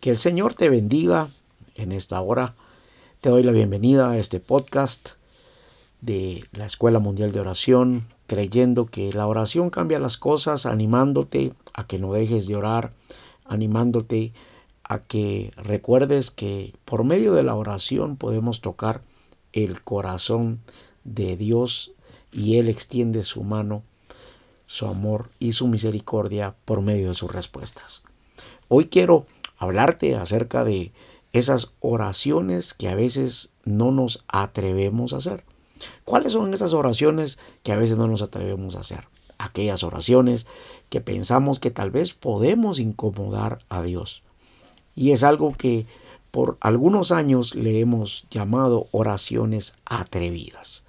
Que el Señor te bendiga en esta hora. Te doy la bienvenida a este podcast de la Escuela Mundial de Oración, creyendo que la oración cambia las cosas, animándote a que no dejes de orar, animándote a que recuerdes que por medio de la oración podemos tocar el corazón de Dios y Él extiende su mano, su amor y su misericordia por medio de sus respuestas. Hoy quiero hablarte acerca de esas oraciones que a veces no nos atrevemos a hacer. ¿Cuáles son esas oraciones que a veces no nos atrevemos a hacer? Aquellas oraciones que pensamos que tal vez podemos incomodar a Dios. Y es algo que por algunos años le hemos llamado oraciones atrevidas.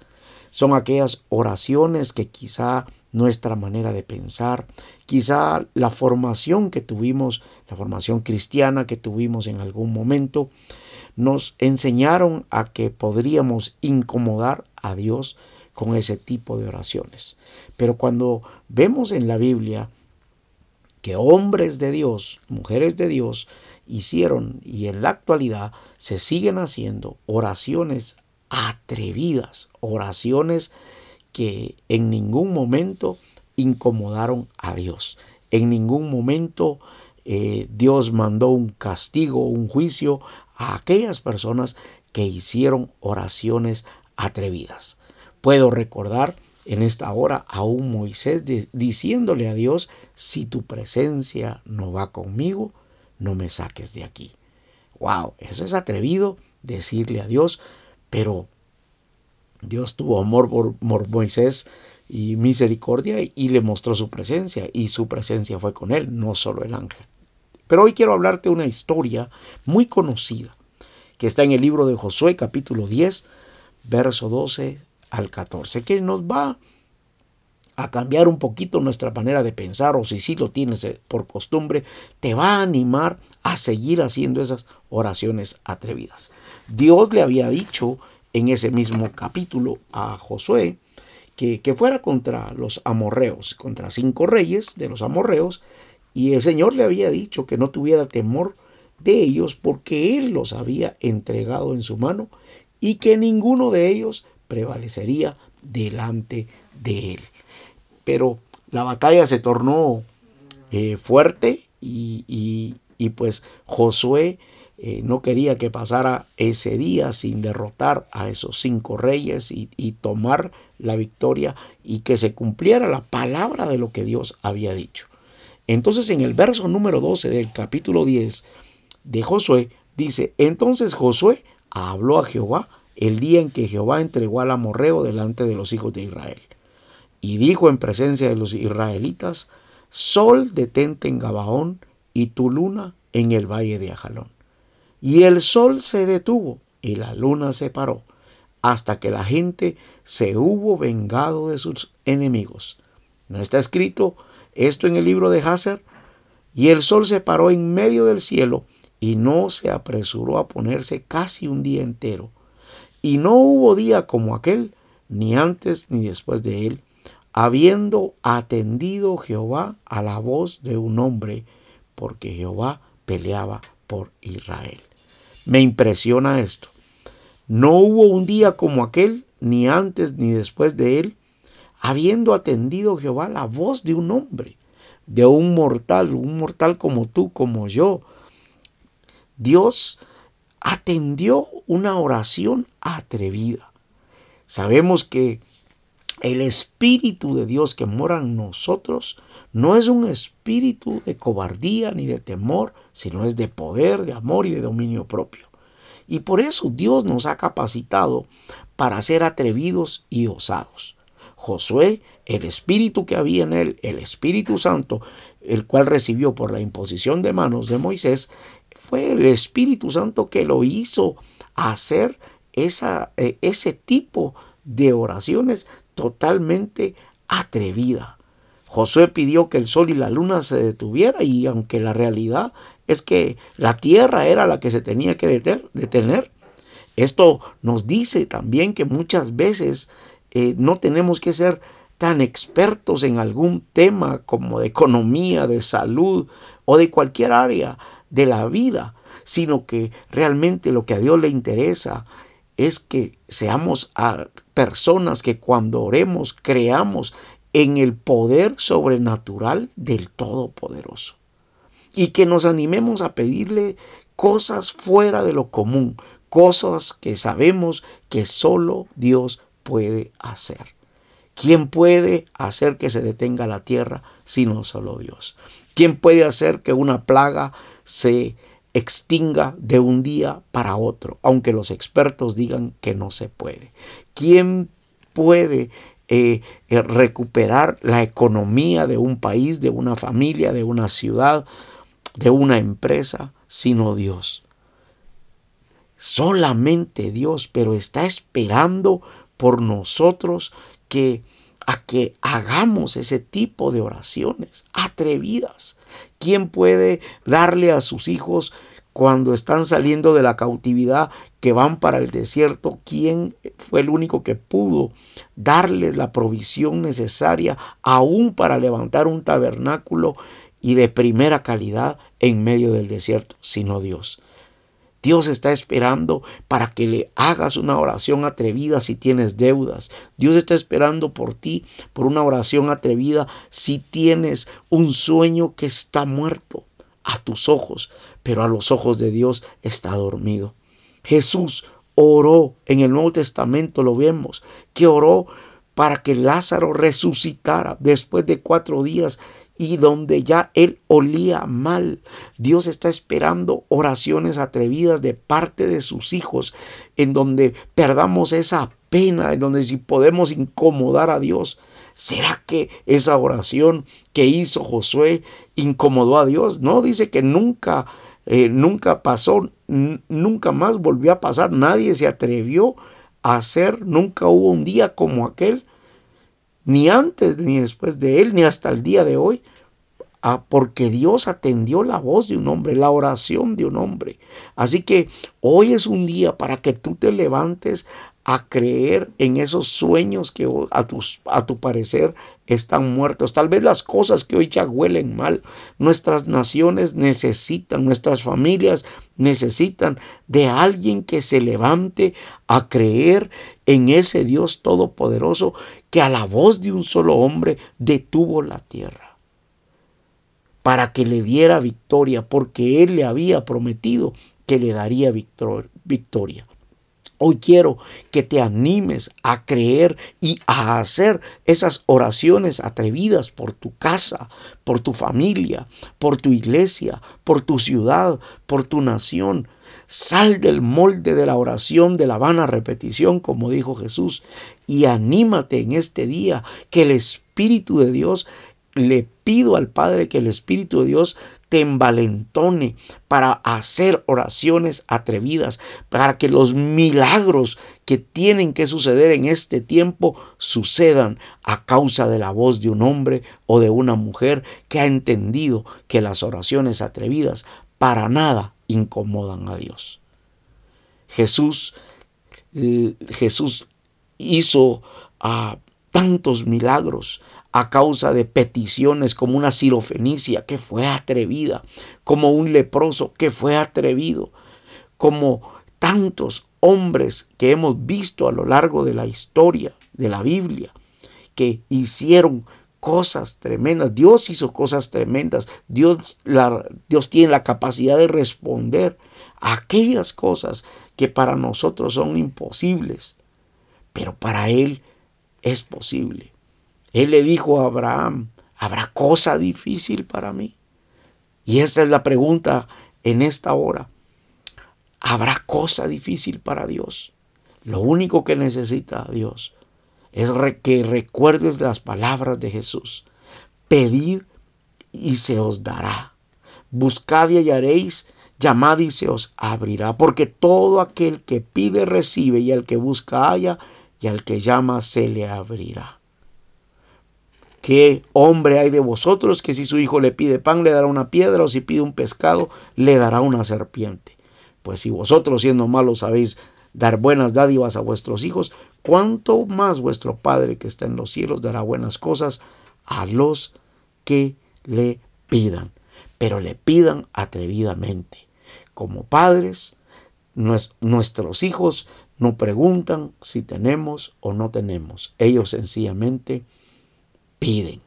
Son aquellas oraciones que quizá nuestra manera de pensar, quizá la formación que tuvimos, la formación cristiana que tuvimos en algún momento, nos enseñaron a que podríamos incomodar a Dios con ese tipo de oraciones. Pero cuando vemos en la Biblia que hombres de Dios, mujeres de Dios, hicieron y en la actualidad se siguen haciendo oraciones atrevidas, oraciones que en ningún momento incomodaron a Dios. En ningún momento eh, Dios mandó un castigo, un juicio a aquellas personas que hicieron oraciones atrevidas. Puedo recordar en esta hora a un Moisés diciéndole a Dios, si tu presencia no va conmigo, no me saques de aquí. Wow, eso es atrevido decirle a Dios, pero Dios tuvo amor por, Moisés y misericordia y le mostró su presencia y su presencia fue con él, no solo el ángel. Pero hoy quiero hablarte una historia muy conocida que está en el libro de Josué capítulo 10, verso 12 al 14, que nos va a cambiar un poquito nuestra manera de pensar o si sí lo tienes por costumbre, te va a animar a seguir haciendo esas oraciones atrevidas. Dios le había dicho en ese mismo capítulo a Josué que, fuera contra los amorreos, contra cinco reyes de los amorreos, y el Señor le había dicho que no tuviera temor de ellos porque Él los había entregado en su mano y que ninguno de ellos prevalecería delante de Él. Pero la batalla se tornó eh, fuerte y pues Josué eh, no quería que pasara ese día sin derrotar a esos cinco reyes y, y, tomar la victoria y que se cumpliera la palabra de lo que Dios había dicho. Entonces en el verso número 12 del capítulo 10 de Josué dice, entonces Josué habló a Jehová el día en que Jehová entregó al amorreo delante de los hijos de Israel. Y dijo en presencia de los israelitas, Sol detente en Gabaón y tu luna en el valle de Ajalón. Y el sol se detuvo y la luna se paró, hasta que la gente se hubo vengado de sus enemigos. ¿No está escrito esto en el libro de Hazer? Y el sol se paró en medio del cielo y no se apresuró a ponerse casi un día entero. Y no hubo día como aquel, ni antes ni después de él, habiendo atendido Jehová a la voz de un hombre, porque Jehová peleaba por Israel. Me impresiona esto. No hubo un día como aquel, ni antes ni después de él, habiendo atendido Jehová la voz de un hombre, de un mortal, un mortal como tú, como yo. Dios atendió una oración atrevida. Sabemos que el Espíritu de Dios que mora en nosotros no es un espíritu de cobardía ni de temor, sino es de poder, de amor y de dominio propio. Y por eso Dios nos ha capacitado para ser atrevidos y osados. Josué, el espíritu que había en él, el Espíritu Santo, el cual recibió por la imposición de manos de Moisés, fue el Espíritu Santo que lo hizo hacer esa, eh, ese tipo de oraciones totalmente atrevida. Josué pidió que el sol y la luna se detuviera y aunque la realidad es que la tierra era la que se tenía que detener, esto nos dice también que muchas veces eh, no tenemos que ser tan expertos en algún tema como de economía, de salud o de cualquier área de la vida, sino que realmente lo que a Dios le interesa es que seamos personas que cuando oremos creamos en el poder sobrenatural del Todopoderoso. Y que nos animemos a pedirle cosas fuera de lo común, cosas que sabemos que solo Dios puede hacer. ¿Quién puede hacer que se detenga la tierra sino solo Dios? ¿Quién puede hacer que una plaga se extinga de un día para otro, aunque los expertos digan que no se puede? ¿Quién puede eh, eh, recuperar la economía de un país, de una familia, de una ciudad, de una empresa, sino Dios? Solamente Dios, pero está esperando por nosotros que a que hagamos ese tipo de oraciones atrevidas. ¿Quién puede darle a sus hijos cuando están saliendo de la cautividad que van para el desierto? ¿Quién fue el único que pudo darles la provisión necesaria aún para levantar un tabernáculo y de primera calidad en medio del desierto, sino Dios? Dios está esperando para que le hagas una oración atrevida si tienes deudas. Dios está esperando por ti, por una oración atrevida si tienes un sueño que está muerto a tus ojos, pero a los ojos de Dios está dormido. Jesús oró en el Nuevo Testamento, lo vemos, que oró para que Lázaro resucitara después de cuatro días y donde ya él olía mal. Dios está esperando oraciones atrevidas de parte de sus hijos, en donde perdamos esa pena, en donde si podemos incomodar a Dios. ¿Será que esa oración que hizo Josué incomodó a Dios? No, dice que nunca, eh, nunca pasó, nunca más volvió a pasar. Nadie se atrevió a hacer, nunca hubo un día como aquel ni antes ni después de él, ni hasta el día de hoy, porque Dios atendió la voz de un hombre, la oración de un hombre. Así que hoy es un día para que tú te levantes a creer en esos sueños que a, tus, a tu parecer están muertos. Tal vez las cosas que hoy ya huelen mal. Nuestras naciones necesitan, nuestras familias necesitan de alguien que se levante a creer en ese Dios todopoderoso que a la voz de un solo hombre detuvo la tierra para que le diera victoria, porque él le había prometido que le daría victoria. Hoy quiero que te animes a creer y a hacer esas oraciones atrevidas por tu casa, por tu familia, por tu iglesia, por tu ciudad, por tu nación. Sal del molde de la oración de la vana repetición, como dijo Jesús, y anímate en este día que el Espíritu de Dios le pido al Padre que el Espíritu de Dios te envalentone para hacer oraciones atrevidas, para que los milagros que tienen que suceder en este tiempo sucedan a causa de la voz de un hombre o de una mujer que ha entendido que las oraciones atrevidas para nada incomodan a Dios. Jesús, Jesús hizo a tantos milagros a causa de peticiones como una sirofenicia que fue atrevida, como un leproso que fue atrevido, como tantos hombres que hemos visto a lo largo de la historia de la Biblia que hicieron cosas tremendas. Dios hizo cosas tremendas. Dios, Dios tiene la capacidad de responder a aquellas cosas que para nosotros son imposibles, pero para Él es posible. Él le dijo a Abraham, ¿habrá cosa difícil para mí? Y esta es la pregunta en esta hora. ¿Habrá cosa difícil para Dios? Lo único que necesita Dios es que recuerdes las palabras de Jesús. Pedid y se os dará. Buscad y hallaréis, llamad y se os abrirá. Porque todo aquel que pide recibe y al que busca halla y al que llama se le abrirá. ¿Qué hombre hay de vosotros que si su hijo le pide pan le dará una piedra o si pide un pescado le dará una serpiente? Pues si vosotros siendo malos sabéis dar buenas dádivas a vuestros hijos, ¿cuánto más vuestro Padre que está en los cielos dará buenas cosas a los que le pidan? pero le pidan atrevidamente. Como padres, nuestros hijos no preguntan si tenemos o no tenemos. Ellos sencillamente piden.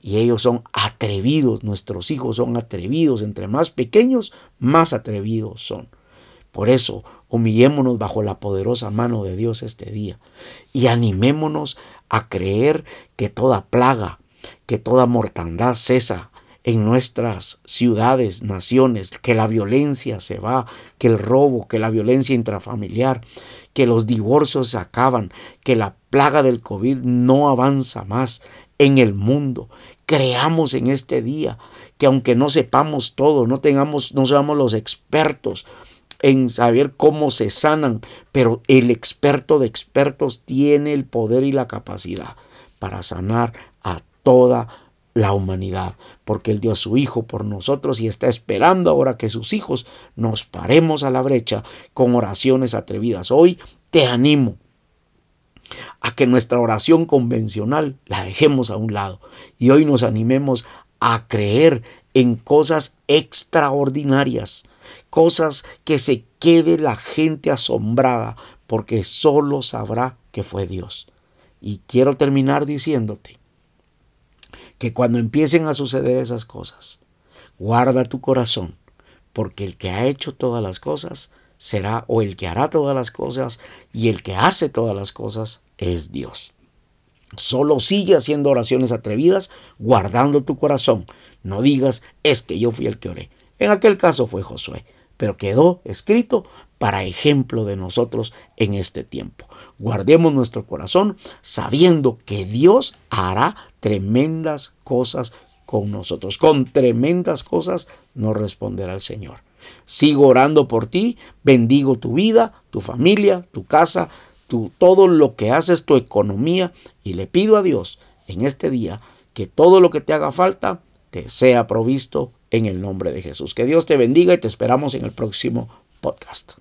Y ellos son atrevidos, nuestros hijos son atrevidos. Entre más pequeños, más atrevidos son. Por eso, humillémonos bajo la poderosa mano de Dios este día y animémonos a creer que toda plaga, que toda mortandad cesa en nuestras ciudades, naciones, que la violencia se va, que el robo, que la violencia intrafamiliar, que los divorcios se acaban, que la plaga del COVID no avanza más en el mundo. Creamos en este día que aunque no sepamos todo, no tengamos, no seamos los expertos, en saber cómo se sanan, pero el experto de expertos tiene el poder y la capacidad para sanar a toda la humanidad, porque Él dio a su Hijo por nosotros y está esperando ahora que sus hijos nos paremos a la brecha con oraciones atrevidas. Hoy te animo a que nuestra oración convencional la dejemos a un lado y hoy nos animemos a creer en cosas extraordinarias, cosas que se quede la gente asombrada, porque solo sabrá que fue Dios. Y quiero terminar diciéndote que cuando empiecen a suceder esas cosas, guarda tu corazón, porque el que ha hecho todas las cosas será, o el que hará todas las cosas, y el que hace todas las cosas es Dios. Solo sigue haciendo oraciones atrevidas, guardando tu corazón. No digas, es que yo fui el que oré. En aquel caso fue Josué pero quedó escrito para ejemplo de nosotros en este tiempo. Guardemos nuestro corazón sabiendo que Dios hará tremendas cosas con nosotros. Con tremendas cosas nos responderá el Señor. Sigo orando por ti, bendigo tu vida, tu familia, tu casa, tu, todo lo que haces, tu economía, y le pido a Dios en este día que todo lo que te haga falta te sea provisto en el nombre de Jesús. Que Dios te bendiga y te esperamos en el próximo podcast.